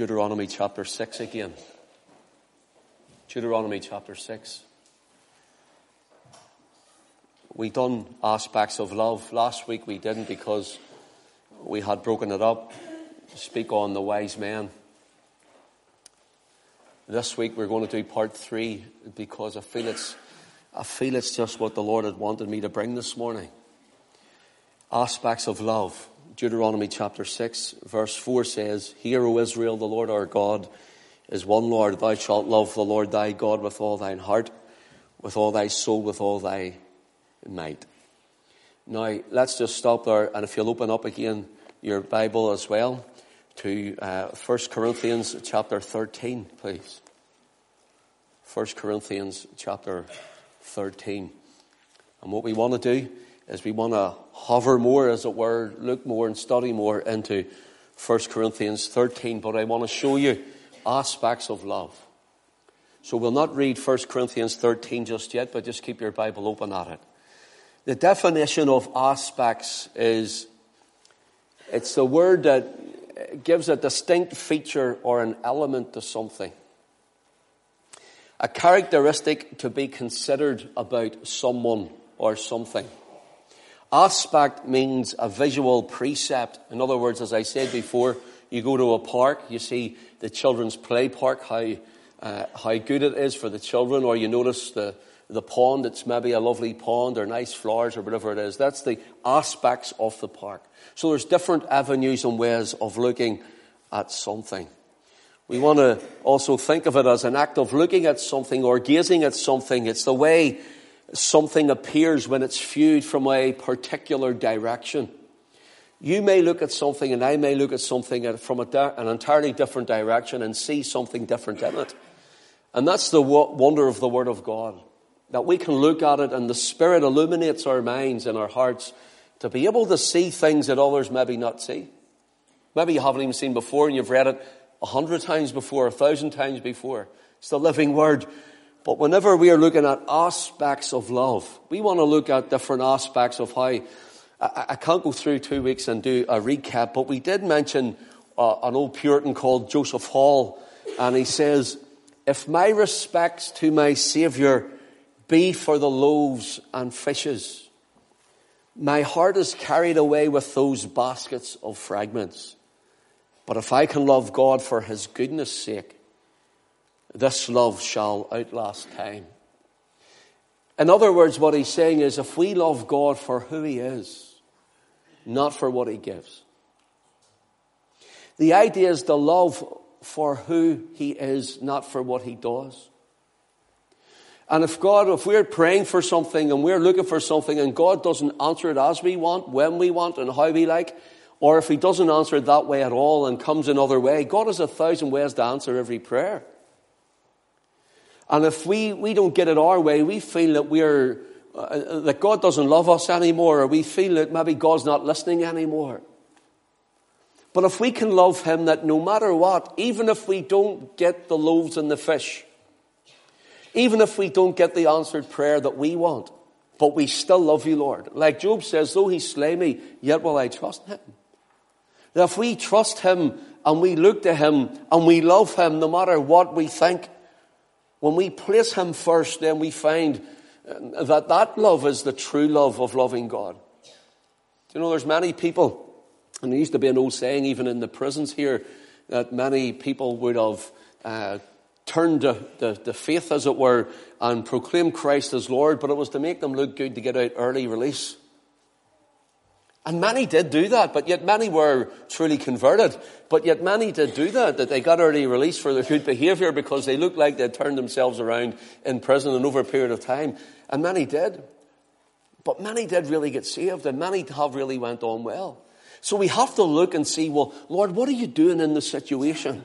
Deuteronomy chapter 6 again. Deuteronomy chapter 6. We done aspects of love. Last week we didn't because we had broken it up speak on the wise man. This week we're going to do part three because I feel it's, I feel it's just what the Lord had wanted me to bring this morning. Aspects of love. Deuteronomy chapter 6 verse 4 says, Hear, O Israel, the Lord our God is one Lord. Thou shalt love the Lord thy God with all thine heart, with all thy soul, with all thy might. Now, let's just stop there, and if you'll open up again your Bible as well to uh, 1 Corinthians chapter 13, please. 1 Corinthians chapter 13. And what we want to do is we want to hover more, as it were, look more and study more into 1 Corinthians 13. But I want to show you aspects of love. So we'll not read 1 Corinthians 13 just yet, but just keep your Bible open at it. The definition of aspects is it's the word that gives a distinct feature or an element to something. A characteristic to be considered about someone or something. Aspect means a visual precept. In other words, as I said before, you go to a park, you see the children's play park, how, uh, how good it is for the children, or you notice the, the pond, it's maybe a lovely pond or nice flowers or whatever it is. That's the aspects of the park. So there's different avenues and ways of looking at something. We want to also think of it as an act of looking at something or gazing at something. It's the way something appears when it's viewed from a particular direction. You may look at something and I may look at something from an entirely different direction and see something different in it. And that's the wonder of the Word of God. That we can look at it and the Spirit illuminates our minds and our hearts to be able to see things that others maybe not see. Maybe you haven't even seen before and you've read it a hundred times before, a thousand times before. It's the living Word. But whenever we are looking at aspects of love, we want to look at different aspects of how, I, I can't go through two weeks and do a recap, but we did mention uh, an old Puritan called Joseph Hall, and he says, if my respects to my Saviour be for the loaves and fishes, my heart is carried away with those baskets of fragments. But if I can love God for His goodness sake, this love shall outlast time. In other words, what he's saying is if we love God for who he is, not for what he gives. The idea is the love for who he is, not for what he does. And if God, if we're praying for something and we're looking for something and God doesn't answer it as we want, when we want, and how we like, or if he doesn't answer it that way at all and comes another way, God has a thousand ways to answer every prayer. And if we, we don't get it our way, we feel that we're, uh, that God doesn't love us anymore, or we feel that maybe God's not listening anymore. But if we can love Him, that no matter what, even if we don't get the loaves and the fish, even if we don't get the answered prayer that we want, but we still love you, Lord. Like Job says, though he slay me, yet will I trust him. That if we trust him and we look to him and we love him no matter what we think, when we place Him first, then we find uh, that that love is the true love of loving God. Do You know, there's many people, and there used to be an old saying even in the prisons here, that many people would have uh, turned to the, the faith, as it were, and proclaimed Christ as Lord, but it was to make them look good to get out early release. And many did do that, but yet many were truly converted. But yet many did do that, that they got early release for their good behavior because they looked like they'd turned themselves around in prison and over a period of time. And many did. But many did really get saved and many have really went on well. So we have to look and see, well, Lord, what are you doing in this situation?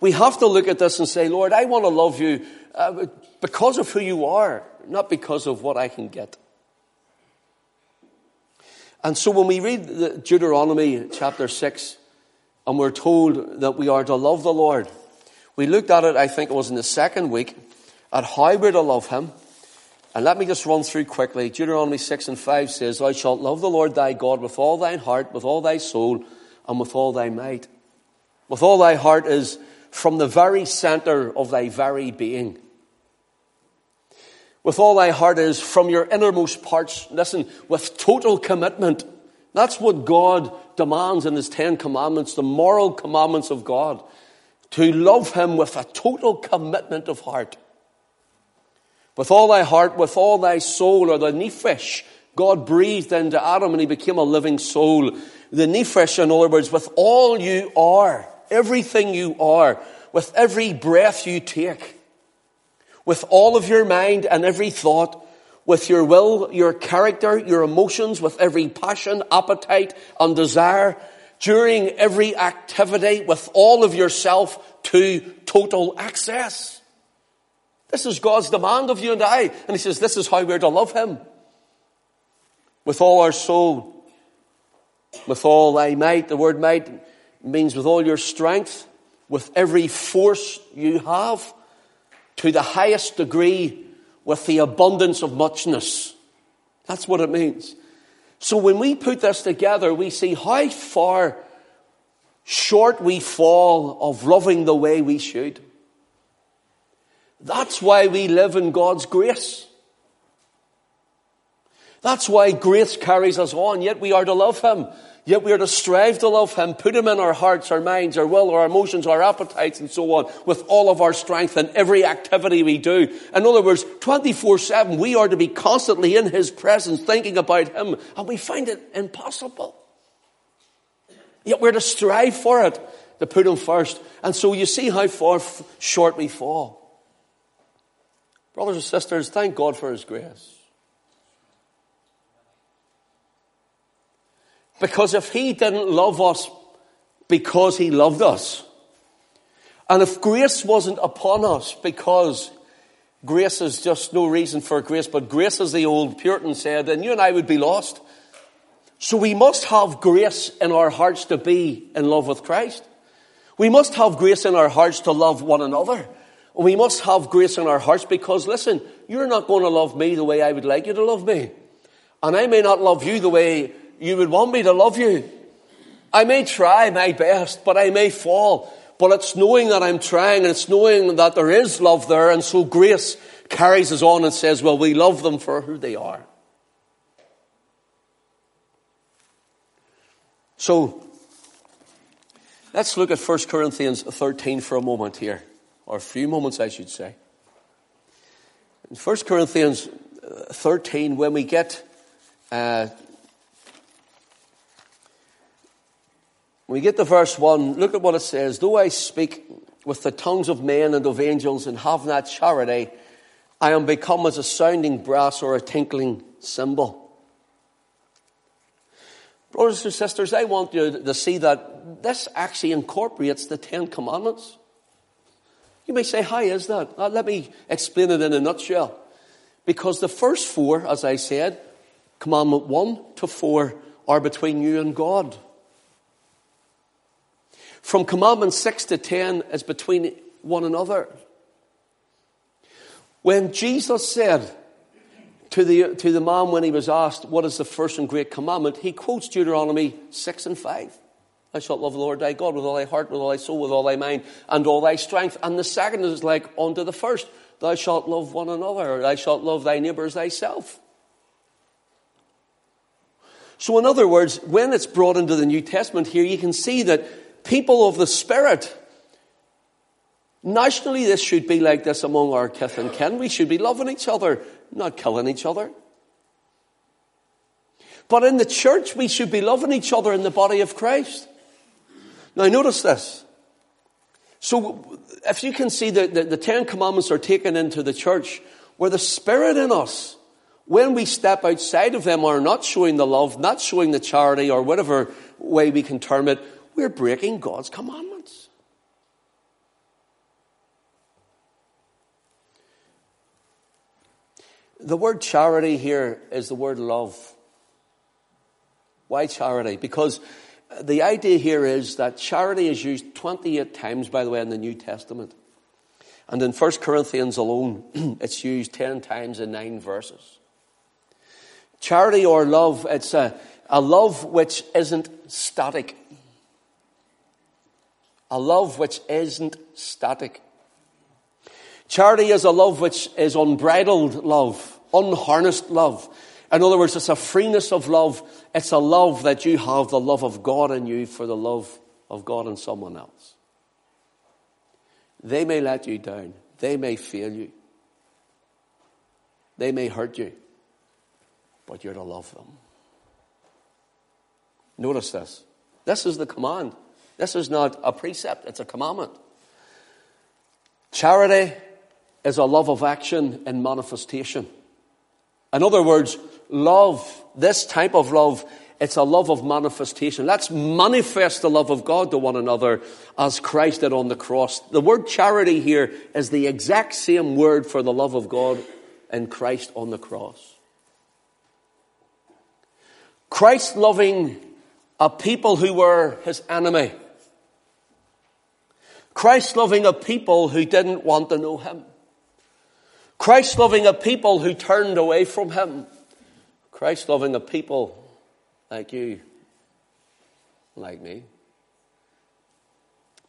We have to look at this and say, Lord, I want to love you uh, because of who you are, not because of what I can get. And so when we read Deuteronomy chapter 6, and we're told that we are to love the Lord, we looked at it, I think it was in the second week, at how we're to love Him. And let me just run through quickly. Deuteronomy 6 and 5 says, Thou shalt love the Lord thy God with all thine heart, with all thy soul, and with all thy might. with all thy heart is from the very center of thy very being. With all thy heart is from your innermost parts. Listen, with total commitment. That's what God demands in His Ten Commandments, the moral commandments of God. To love Him with a total commitment of heart. With all thy heart, with all thy soul, or the nephesh, God breathed into Adam and he became a living soul. The nephesh, in other words, with all you are, everything you are, with every breath you take, with all of your mind and every thought, with your will, your character, your emotions, with every passion, appetite, and desire, during every activity, with all of yourself to total access. This is God's demand of you and I. And He says, this is how we're to love Him. With all our soul, with all thy might. The word might means with all your strength, with every force you have, to the highest degree, with the abundance of muchness. That's what it means. So when we put this together, we see how far short we fall of loving the way we should. That's why we live in God's grace. That's why grace carries us on, yet we are to love Him. Yet we are to strive to love Him, put Him in our hearts, our minds, our will, our emotions, our appetites, and so on, with all of our strength in every activity we do. In other words, 24-7, we are to be constantly in His presence, thinking about Him, and we find it impossible. Yet we're to strive for it, to put Him first. And so you see how far short we fall. Brothers and sisters, thank God for His grace. Because if he didn't love us because he loved us, and if grace wasn't upon us because grace is just no reason for grace, but grace, as the old Puritan said, then you and I would be lost. So we must have grace in our hearts to be in love with Christ. We must have grace in our hearts to love one another. We must have grace in our hearts because listen, you're not going to love me the way I would like you to love me. And I may not love you the way you would want me to love you. I may try my best, but I may fall. But it's knowing that I'm trying and it's knowing that there is love there and so grace carries us on and says, well, we love them for who they are. So, let's look at 1 Corinthians 13 for a moment here. Or a few moments, I should say. In 1 Corinthians 13, when we get uh, When we get to verse 1, look at what it says. Though I speak with the tongues of men and of angels and have not charity, I am become as a sounding brass or a tinkling cymbal. Brothers and sisters, I want you to see that this actually incorporates the Ten Commandments. You may say, how is that? Uh, let me explain it in a nutshell. Because the first four, as I said, commandment one to four, are between you and God. From commandment 6 to 10 is between one another. When Jesus said to the, to the man when he was asked, what is the first and great commandment? He quotes Deuteronomy 6 and 5. Thou shalt love the Lord thy God with all thy heart, with all thy soul, with all thy mind, and all thy strength. And the second is like unto the first. Thou shalt love one another, thou shalt love thy neighbour as thyself. So in other words, when it's brought into the New Testament here, you can see that people of the Spirit. Nationally, this should be like this among our kith and kin. We should be loving each other, not killing each other. But in the church, we should be loving each other in the body of Christ. Now, notice this. So, if you can see that the, the Ten Commandments are taken into the church, where the Spirit in us, when we step outside of them, are not showing the love, not showing the charity, or whatever way we can term it, we're breaking God's commandments. The word charity here is the word love. Why charity? Because the idea here is that charity is used 28 times, by the way, in the New Testament. And in 1 Corinthians alone, it's used 10 times in 9 verses. Charity or love, it's a, a love which isn't static. A love which isn't static. Charity is a love which is unbridled love, unharnessed love. In other words, it's a freeness of love. It's a love that you have the love of God in you for the love of God in someone else. They may let you down. They may fail you. They may hurt you. But you're to love them. Notice this. This is the command. This is not a precept, it's a commandment. Charity is a love of action and manifestation. In other words, love, this type of love, it's a love of manifestation. Let's manifest the love of God to one another as Christ did on the cross. The word charity here is the exact same word for the love of God in Christ on the cross. Christ loving a people who were his enemy. Christ loving a people who didn't want to know him. Christ loving a people who turned away from him. Christ loving a people like you, like me.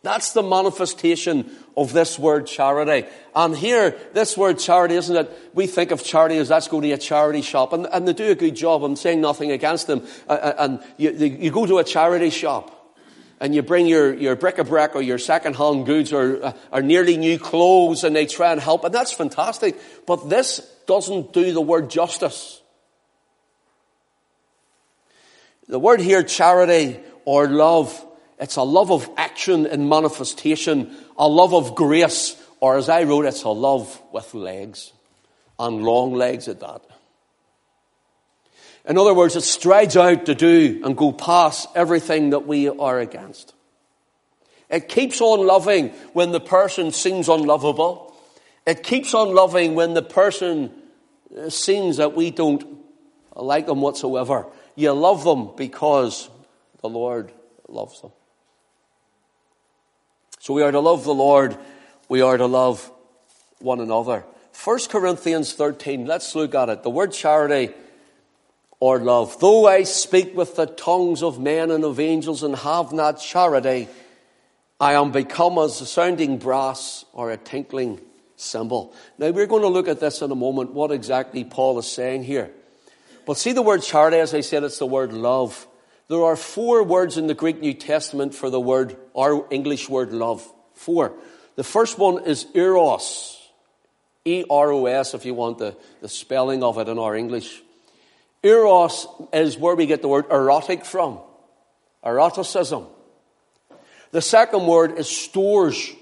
That's the manifestation of this word charity. And here, this word charity, isn't it? We think of charity as let's go to a charity shop. And, and they do a good job. I'm saying nothing against them. Uh, uh and you, you go to a charity shop and you bring your, your bric-a-brac or your second-hand goods or, uh, or nearly new clothes and they try and help. And that's fantastic. But this doesn't do the word justice. The word here, charity or love, it's a love of action and manifestation, a love of grace, or as I wrote, it's a love with legs, and long legs at that. In other words, it strides out to do and go past everything that we are against. It keeps on loving when the person seems unlovable. It keeps on loving when the person uh, seems that we don't like them whatsoever. You love them because the Lord loves them. So we are to love the Lord. We are to love one another. 1 Corinthians 13, let's look at it. The word charity or love. Though I speak with the tongues of men and of angels and have not charity, I am become as a sounding brass or a tinkling cymbal. Now we're going to look at this in a moment, what exactly Paul is saying here. But see the word charity, as I said, it's the word love. There are four words in the Greek New Testament for the word, our English word love. Four. The first one is eros. E-R-O-S if you want the, the spelling of it in our English. Eros is where we get the word erotic from. Eroticism. The second word is storge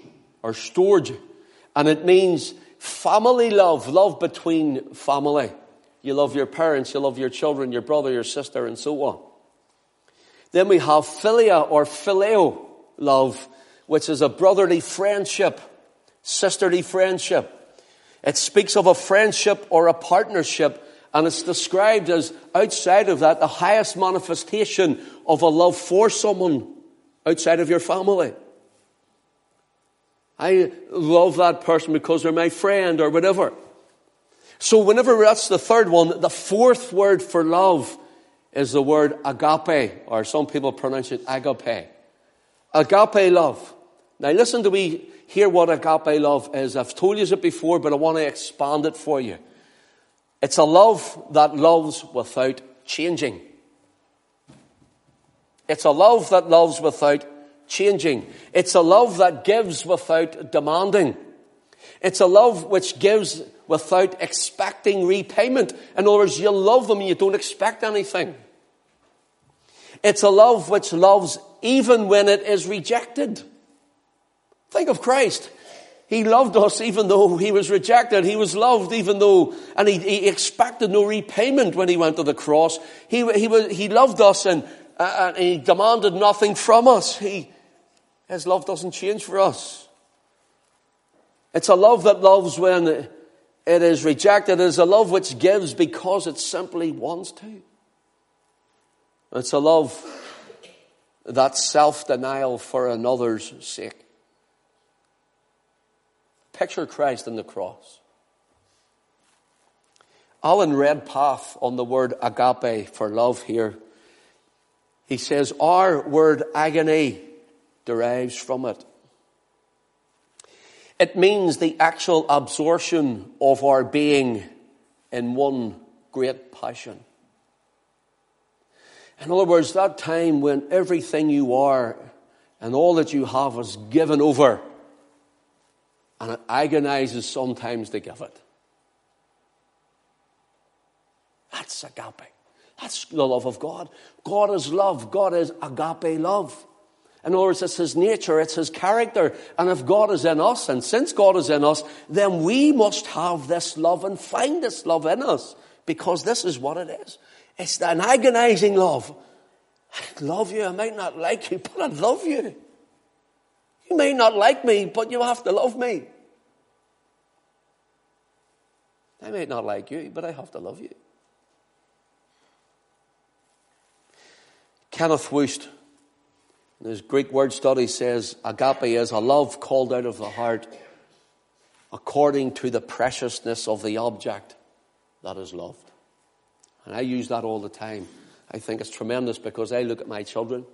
or storge, and it means family love, love between family. You love your parents, you love your children, your brother, your sister, and so on. Then we have philia or phileo love, which is a brotherly friendship, sisterly friendship. It speaks of a friendship or a partnership, and it's described as outside of that, the highest manifestation of a love for someone outside of your family. I love that person because they're my friend or whatever. So whenever that's the third one, the fourth word for love is the word agape, or some people pronounce it agape. Agape love. Now listen to me hear what agape love is. I've told you it before, but I want to expand it for you. It's a love that loves without changing. It's a love that loves without changing. It's a love that gives without demanding. It's a love which gives without expecting repayment. In other words, you love them and you don't expect anything. It's a love which loves even when it is rejected. Think of Christ. He loved us even though he was rejected. He was loved even though, and he, he expected no repayment when he went to the cross. He, he, was, he loved us and, uh, and he demanded nothing from us. He, his love doesn't change for us. It's a love that loves when it is rejected. It is a love which gives because it simply wants to. It's a love that's self-denial for another's sake. Picture Christ in the cross. Alan Redpath on the word agape for love here. He says our word agony derives from it. It means the actual absorption of our being in one great passion. In other words, that time when everything you are and all that you have is given over, and it agonizes sometimes to give it. That's agape. That's the love of God. God is love. God is agape love. In other words, it's His nature, it's His character. And if God is in us, and since God is in us, then we must have this love and find this love in us. Because this is what it is. It's an agonizing love. I love you. I might not like you, but I love you. You may not like me, but you have to love me. I may not like you, but I have to love you. Kenneth Wuest, in his Greek word study, says agape is a love called out of the heart according to the preciousness of the object that is loved. And I use that all the time. I think it's tremendous because I look at my children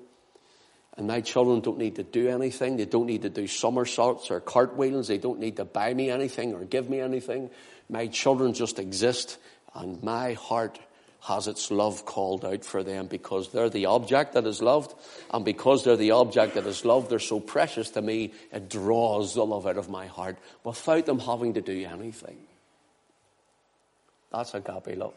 and my children don't need to do anything. They don't need to do somersaults or cartwheels. They don't need to buy me anything or give me anything. My children just exist and my heart has its love called out for them because they're the object that is loved. And because they're the object that is loved, they're so precious to me, it draws the love out of my heart without them having to do anything. That's agape love.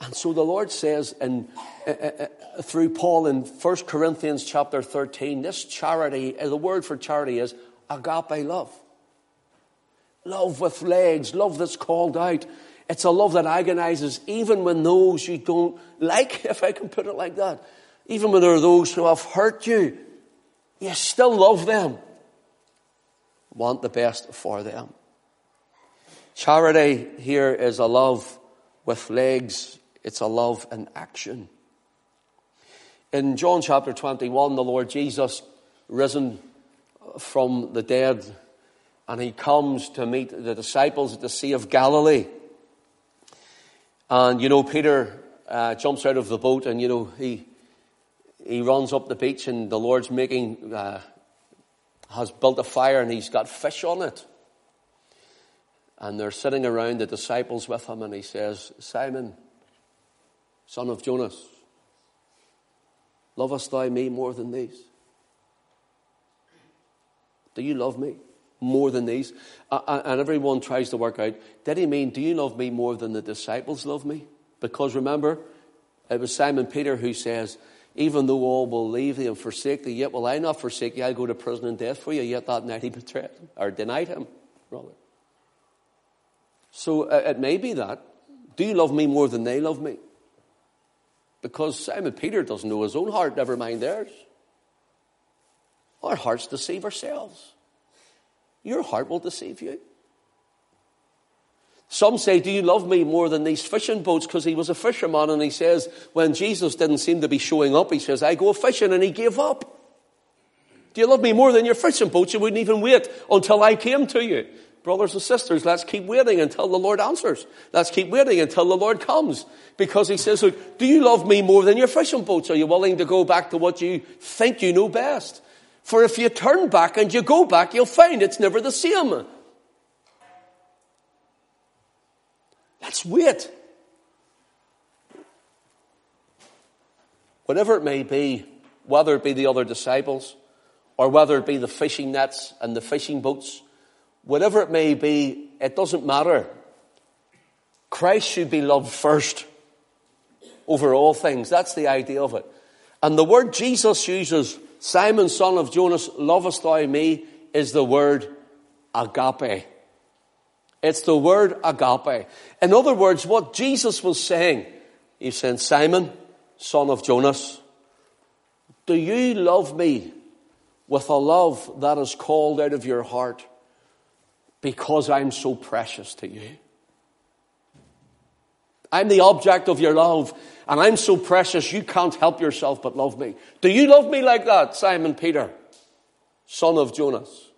And so the Lord says in, uh, uh, through Paul in 1 Corinthians chapter 13, this charity, the word for charity is agape love. Love with legs, love that's called out. It's a love that agonizes even when those you don't like, if I can put it like that. Even when there are those who have hurt you, you still love them. Want the best for them. Charity here is a love with legs it's a love in action. In John chapter 21, the Lord Jesus, risen from the dead, and he comes to meet the disciples at the Sea of Galilee. And, you know, Peter uh, jumps out of the boat and, you know, he, he runs up the beach and the Lord's making, uh, has built a fire and he's got fish on it. And they're sitting around the disciples with him and he says, Simon, son of Jonas, lovest thou me more than these? Do you love me more than these? And everyone tries to work out, did he mean, do you love me more than the disciples love me? Because remember, it was Simon Peter who says, even though all will leave thee and forsake thee, yet will I not forsake thee. I'll go to prison and death for you. Yet that night he betrayed him, or denied him, rather. So uh, it may be that. Do you love me more than they love me? Because Simon Peter doesn't know his own heart, never mind theirs. Our hearts deceive ourselves. Your heart will deceive you. Some say, Do you love me more than these fishing boats? Because he was a fisherman and he says, when Jesus didn't seem to be showing up, he says, I go fishing and he gave up. Do you love me more than your fishing boats? You wouldn't even wait until I came to you. Brothers and sisters, let's keep waiting until the Lord answers. Let's keep waiting until the Lord comes. Because he says, look, do you love me more than your fishing boats? Are you willing to go back to what you think you know best? For if you turn back and you go back, you'll find it's never the same. Let's wait. Whatever it may be, whether it be the other disciples, or whether it be the fishing nets and the fishing boats, whatever it may be, it doesn't matter. Christ should be loved first over all things. That's the idea of it. And the word Jesus uses, Simon, son of Jonas, lovest thou me, is the word agape. It's the word agape. In other words, what Jesus was saying, he's saying, Simon, son of Jonas, do you love me with a love that is called out of your heart? Because I'm so precious to you. I'm the object of your love, and I'm so precious you can't help yourself but love me. Do you love me like that, Simon Peter, son of Jonas?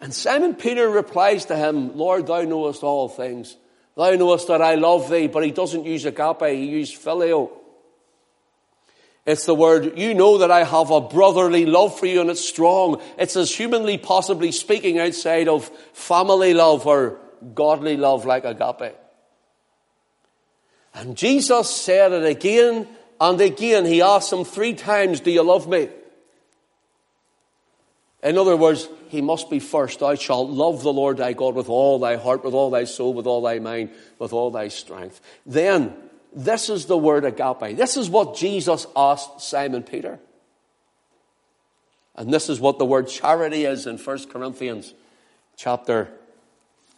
And Simon Peter replies to him, Lord, thou knowest all things. Thou knowest that I love thee, but he doesn't use agape, he uses phileo. It's the word, you know that I have a brotherly love for you and it's strong. It's as humanly possibly speaking outside of family love or godly love like agape. And Jesus said it again and again. He asked him three times, do you love me? In other words, he must be first. Thou shalt love the Lord thy God with all thy heart, with all thy soul, with all thy mind, with all thy strength. Then this is the word agape. This is what Jesus asked Simon Peter. And this is what the word charity is in 1 Corinthians chapter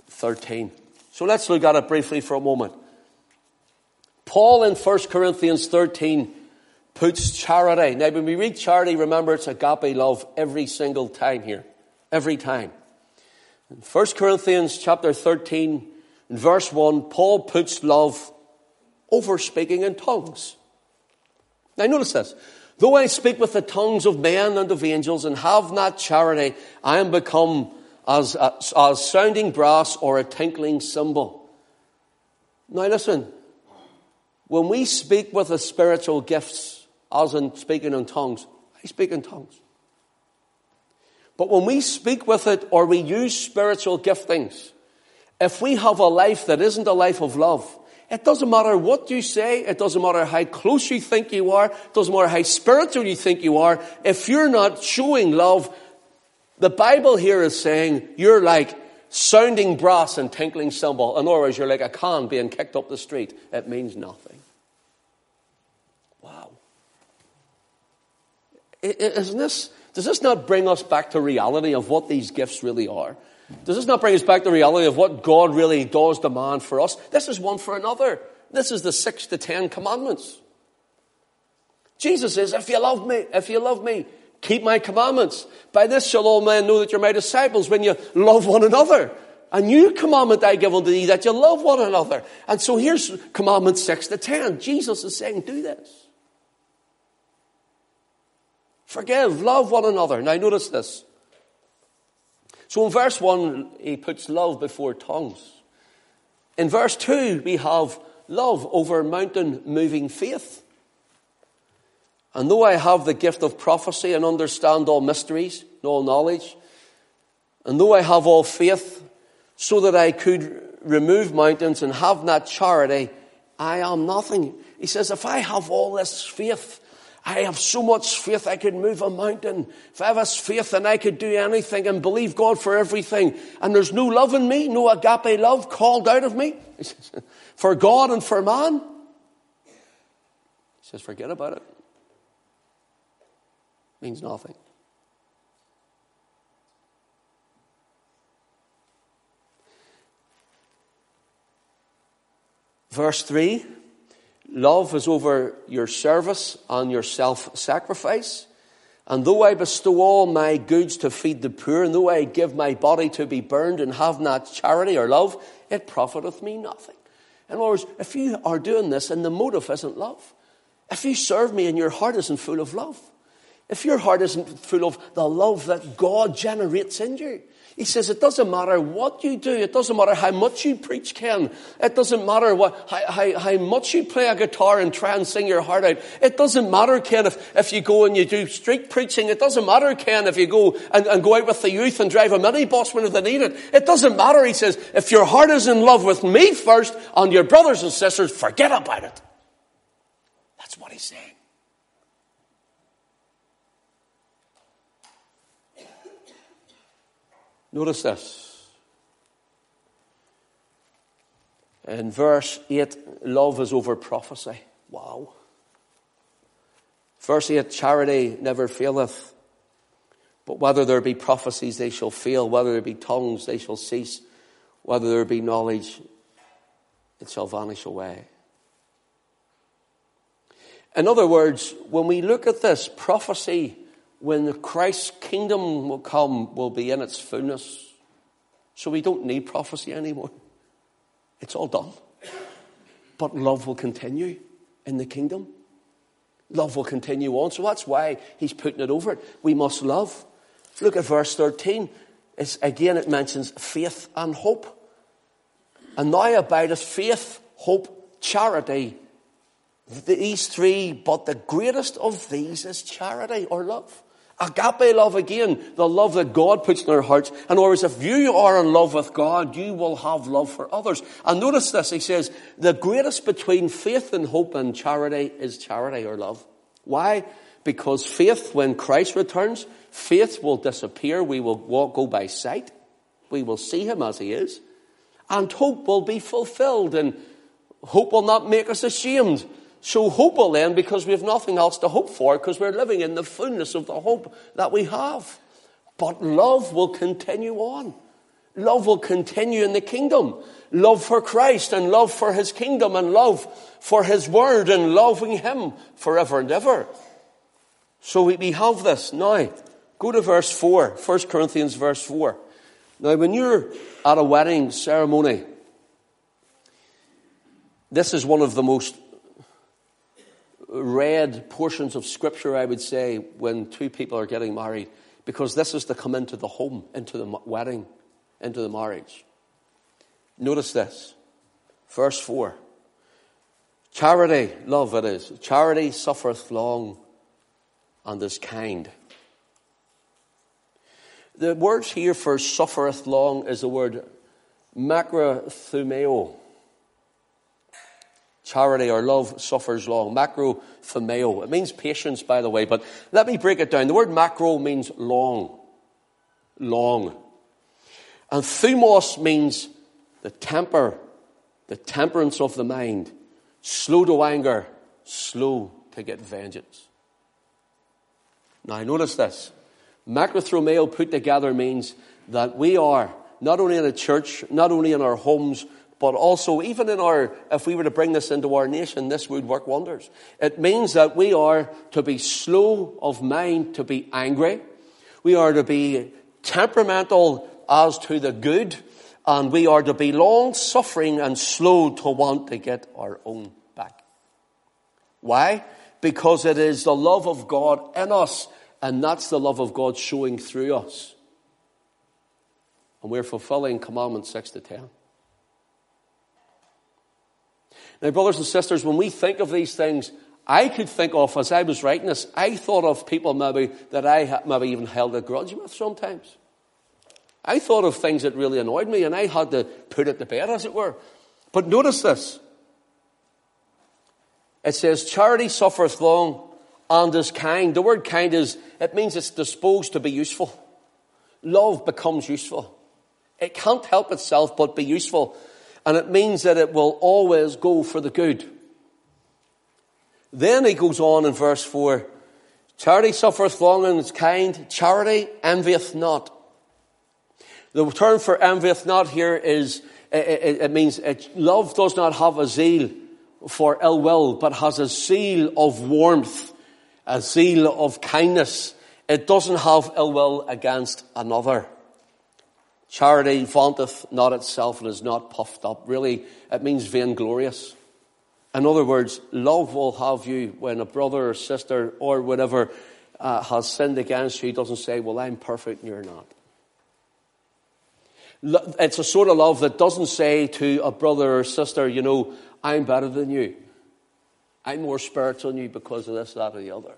13. So let's look at it briefly for a moment. Paul in 1 Corinthians 13 puts charity. Now, when we read charity, remember it's agape love every single time here. Every time. In 1 Corinthians chapter 13, in verse 1, Paul puts love over speaking in tongues. Now notice this. Though I speak with the tongues of men and of angels and have not charity, I am become as, as, as sounding brass or a tinkling cymbal. Now listen. When we speak with the spiritual gifts, as in speaking in tongues, I speak in tongues. But when we speak with it or we use spiritual giftings, if we have a life that isn't a life of love, it doesn't matter what you say. It doesn't matter how close you think you are. It doesn't matter how spiritual you think you are. If you're not showing love, the Bible here is saying you're like sounding brass and tinkling cymbal. In other words, you're like a can being kicked up the street. It means nothing. Wow. Isn't this, does this not bring us back to reality of what these gifts really are? Does this not bring us back to the reality of what God really does demand for us? This is one for another. This is the six to ten commandments. Jesus says, if you love me, if you love me, keep my commandments. By this shall all men know that you're my disciples when you love one another. A new commandment I give unto thee that you love one another. And so here's commandment six to ten. Jesus is saying, do this. Forgive, love one another. Now notice this. So in verse 1, he puts love before tongues. In verse 2, we have love over mountain moving faith. And though I have the gift of prophecy and understand all mysteries, and all knowledge, and though I have all faith, so that I could remove mountains and have not charity, I am nothing. He says, if I have all this faith, I have so much faith I could move a mountain. If I have this faith then I could do anything and believe God for everything. And there's no love in me, no agape love called out of me for God and for man. He says, forget about it. Means nothing. Verse 3 Love is over your service and your self sacrifice. And though I bestow all my goods to feed the poor, and though I give my body to be burned and have not charity or love, it profiteth me nothing. In other words, if you are doing this and the motive isn't love, if you serve me and your heart isn't full of love, if your heart isn't full of the love that God generates in you, he says it doesn't matter what you do. It doesn't matter how much you preach, Ken. It doesn't matter what, how, how, how much you play a guitar and try and sing your heart out. It doesn't matter, Ken, if, if you go and you do street preaching. It doesn't matter, Ken, if you go and, and go out with the youth and drive a minibus when they need it. It doesn't matter, he says, if your heart is in love with me first and your brothers and sisters, forget about it. That's what he's saying. Notice this. In verse 8, love is over prophecy. Wow. Verse 8, charity never faileth. But whether there be prophecies, they shall fail. Whether there be tongues, they shall cease. Whether there be knowledge, it shall vanish away. In other words, when we look at this, prophecy when Christ's kingdom will come, will be in its fullness. So we don't need prophecy anymore. It's all done. But love will continue in the kingdom. Love will continue on. So that's why he's putting it over it. We must love. Look at verse 13. It's, again, it mentions faith and hope. And now abideth faith, hope, charity, these three, but the greatest of these is charity or love. Agape love again, the love that God puts in our hearts. In other words, if you are in love with God, you will have love for others. And notice this, he says, the greatest between faith and hope and charity is charity or love. Why? Because faith, when Christ returns, faith will disappear. We will walk, go by sight. We will see him as he is. And hope will be fulfilled and hope will not make us ashamed. So hope will end because we have nothing else to hope for because we're living in the fullness of the hope that we have. But love will continue on. Love will continue in the kingdom. Love for Christ and love for His kingdom and love for His word and loving Him forever and ever. So we have this. Now, go to verse 4, 1 Corinthians verse 4. Now, when you're at a wedding ceremony, this is one of the most read portions of scripture, I would say, when two people are getting married, because this is to come into the home, into the wedding, into the marriage. Notice this. Verse 4. Charity, love it is. Charity suffereth long and is kind. The word here for suffereth long is the word macrothumeo. Charity or love suffers long. Macrothumeo. It means patience, by the way, but let me break it down. The word macro means long. Long. And thumos means the temper, the temperance of the mind. Slow to anger, slow to get vengeance. Now, notice this. Macrothumeo put together means that we are, not only in a church, not only in our homes, but also even in our, if we were to bring this into our nation, this would work wonders. It means that we are to be slow of mind to be angry. We are to be temperamental as to the good. And we are to be long suffering and slow to want to get our own back. Why? Because it is the love of God in us and that's the love of God showing through us. And we're fulfilling commandment 6 to 10. Now, brothers and sisters, when we think of these things, I could think of, as I was writing this, I thought of people maybe that I maybe even held a grudge with sometimes. I thought of things that really annoyed me and I had to put it to bed, as it were. But notice this. It says, charity suffereth long and is kind. The word kind is, it means it's disposed to be useful. Love becomes useful. It can't help itself but be useful. And it means that it will always go for the good. Then he goes on in verse 4 Charity suffereth long and is kind. Charity envieth not. The term for envieth not here is, it, means it, love does not have a zeal for ill will, but has a zeal of warmth, a zeal of kindness. It doesn't have ill will against another. Charity vaunteth not itself and is not puffed up. Really, it means vainglorious. In other words, love will have you when a brother or sister or whatever uh, has sinned against you. He doesn't say, well, I'm perfect and you're not. It's a sort of love that doesn't say to a brother or sister, you know, I'm better than you. I'm more spiritual than you because of this, that, or the other.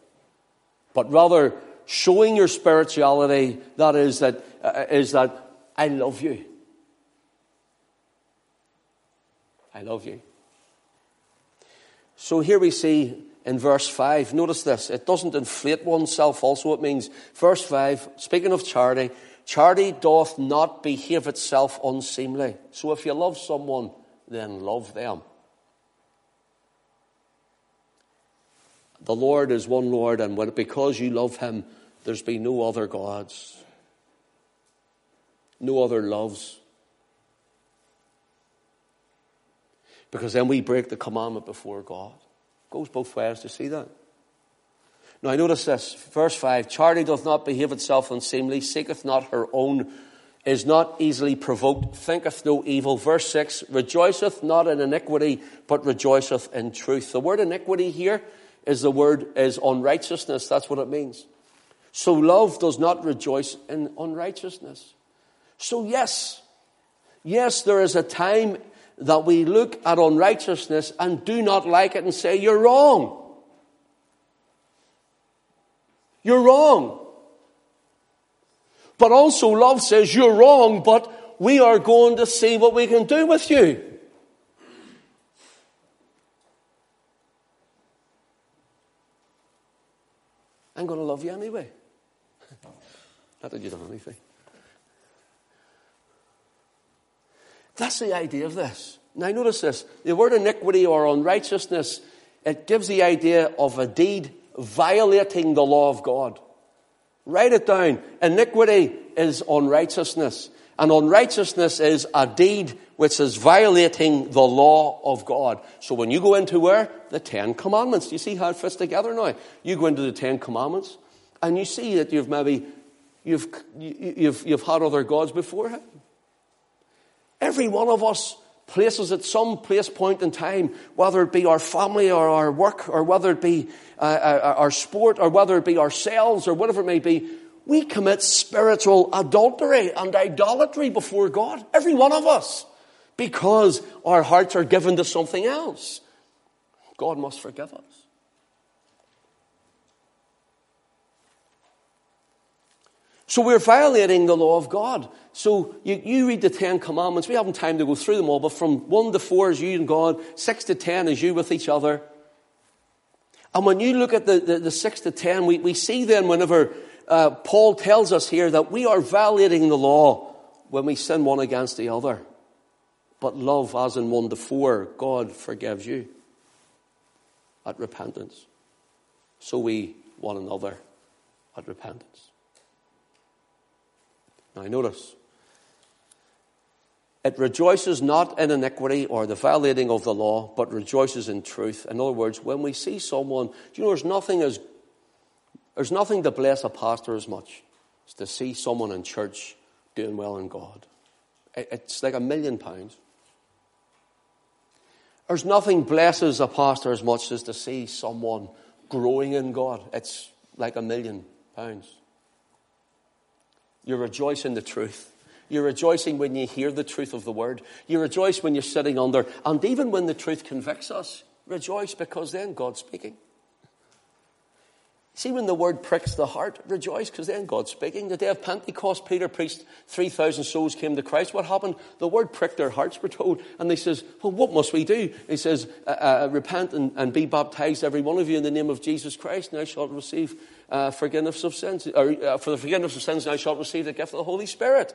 But rather, showing your spirituality, that is that, uh, is that I love you. I love you. So here we see in verse 5, notice this, it doesn't inflate oneself also, it means, verse 5, speaking of charity, charity doth not behave itself unseemly. So if you love someone, then love them. The Lord is one Lord, and because you love Him, there's been no other gods no other loves. Because then we break the commandment before God. Goes both ways to see that. Now I notice this, verse 5, Charity doth not behave itself unseemly, seeketh not her own, is not easily provoked, thinketh no evil. Verse 6, rejoiceth not in iniquity, but rejoiceth in truth. The word iniquity here is the word is unrighteousness. That's what it means. So love does not rejoice in unrighteousness. So, yes, yes, there is a time that we look at unrighteousness and do not like it and say, You're wrong. You're wrong. But also, love says, You're wrong, but we are going to see what we can do with you. I'm going to love you anyway. Not that you done anything. That's the idea of this. Now notice this. The word iniquity or unrighteousness, it gives the idea of a deed violating the law of God. Write it down. Iniquity is unrighteousness. And unrighteousness is a deed which is violating the law of God. So when you go into where? The Ten Commandments. Do you see how it fits together now? You go into the Ten Commandments and you see that you've maybe, you've, you've, you've had other gods before him. Every one of us places at some place point in time, whether it be our family or our work, or whether it be uh, uh, our sport, or whether it be ourselves, or whatever it may be, we commit spiritual adultery and idolatry before God. Every one of us. Because our hearts are given to something else. God must forgive us. So we're violating the law of God. So you, you, read the Ten Commandments. We haven't time to go through them all, but from one to four is you and God, six to ten is you with each other. And when you look at the, the, the six to ten, we, we see then whenever uh, Paul tells us here that we are violating the law when we sin one against the other. But love, as in one to four, God forgives you at repentance. So we one another at repentance. Now notice, it rejoices not in iniquity or the violating of the law, but rejoices in truth. In other words, when we see someone, you know there's nothing as there's nothing to bless a pastor as much as to see someone in church doing well in God. It's like a million pounds. There's nothing blesses a pastor as much as to see someone growing in God. It's like a million pounds. You rejoice in the truth. You're rejoicing when you hear the truth of the word. You rejoice when you're sitting under. And even when the truth convicts us, rejoice because then God's speaking. See, when the word pricks the heart, rejoice because then God's speaking. The day of Pentecost, Peter preached, 3,000 souls came to Christ. What happened? The word pricked their hearts, we're told. And they says, well, what must we do? He says, uh, uh, repent and, and, be baptized, every one of you, in the name of Jesus Christ. Now shalt receive uh, forgiveness of sins. Or, uh, for the forgiveness of sins, now shalt receive the gift of the Holy Spirit.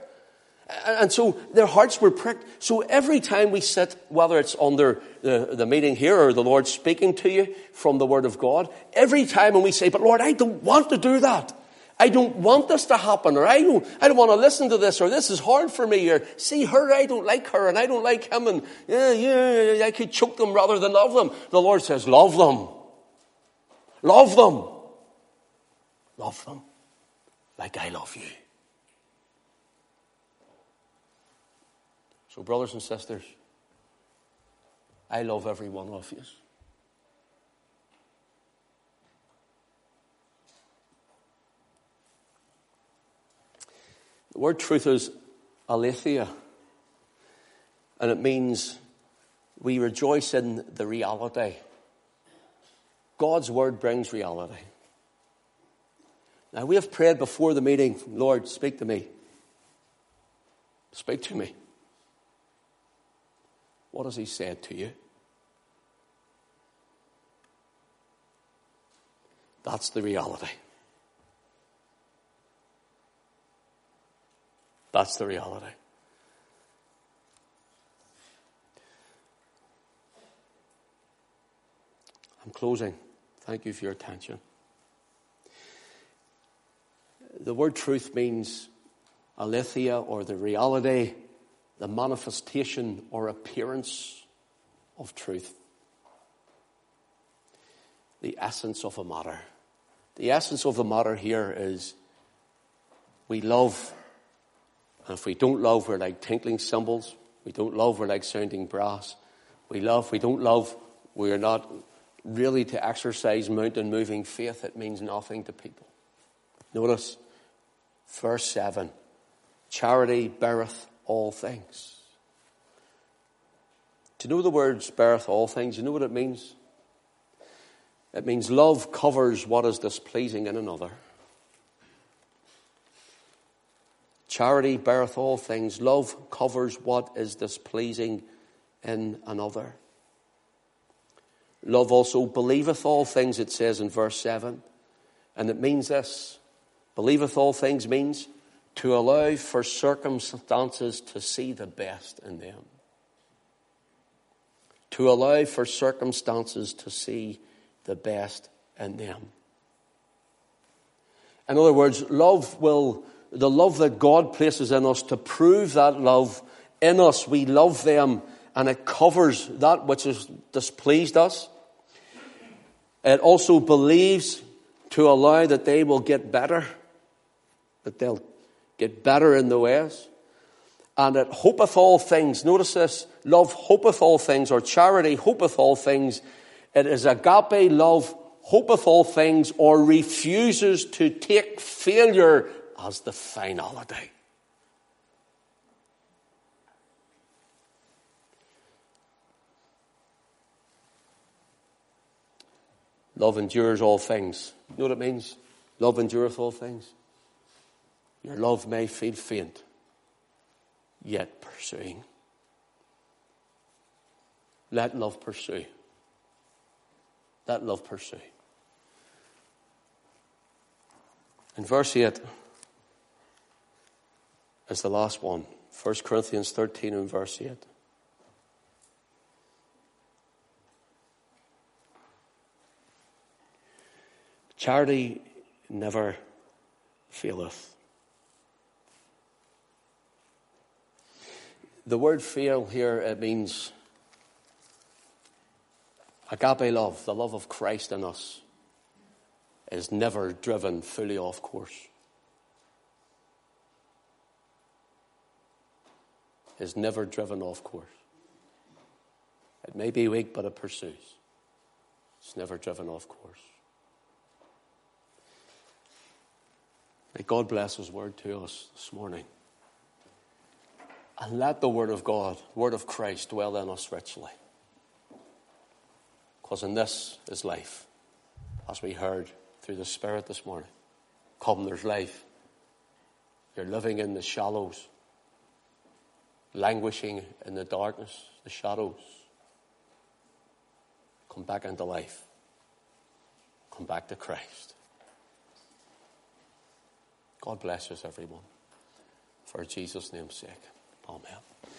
And so their hearts were pricked. So every time we sit, whether it's under the, the meeting here or the Lord speaking to you from the Word of God, every time when we say, but Lord, I don't want to do that. I don't want this to happen, or I don't, I don't want to listen to this, or this is hard for me, or see her, I don't like her, and I don't like him, and yeah, yeah, I could choke them rather than love them. The Lord says, love them. Love them. Love them like I love you. So, brothers and sisters, I love every one of you. The word truth is aletheia, and it means we rejoice in the reality. God's word brings reality. Now, we have prayed before the meeting, Lord, speak to me. Speak to me. What has He said to you? That's the reality. That's the reality. I'm closing. Thank you for your attention. The word truth means aletheia or the reality the manifestation or appearance of truth. The essence of a matter. The essence of the matter here is we love, and if we don't love, we're like tinkling cymbals. We don't love, we're like sounding brass. We love, we don't love, we're not really to exercise mountain moving faith. It means nothing to people. Notice verse 7 Charity beareth all things. You know the words beareth all things? You know what it means? It means love covers what is displeasing in another. Charity beareth all things. Love covers what is displeasing in another. Love also believeth all things, it says in verse 7. And it means this believeth all things means to allow for circumstances to see the best in them. To allow for circumstances to see the best in them. In other words, love will, the love that God places in us to prove that love in us, we love them and it covers that which has displeased us. It also believes to allow that they will get better, that they'll get better in the ways. And it hopeth all things. Notice this love hopeth all things, or charity hopeth all things. It is agape love hopeth all things, or refuses to take failure as the finality. Love endures all things. You know what it means? Love endureth all things. Your love may feel faint, yet pursuing. Let love pursue. Let love pursue. In verse 8 is the last one. 1 Corinthians 13 and verse 8. Charity never faileth. The word fail here, it means agape love, the love of Christ in us, is never driven fully off course. Is never driven off course. It may be weak, but it pursues. It's never driven off course. May God bless His word to us this morning. And let the word of God, word of Christ, dwell in us richly. Because in this is life, as we heard through the Spirit this morning. Come, there's life. You're living in the shallows, languishing in the darkness, the shadows. Come back into life. Come back to Christ. God bless us, everyone. For Jesus' name's sake. Amen.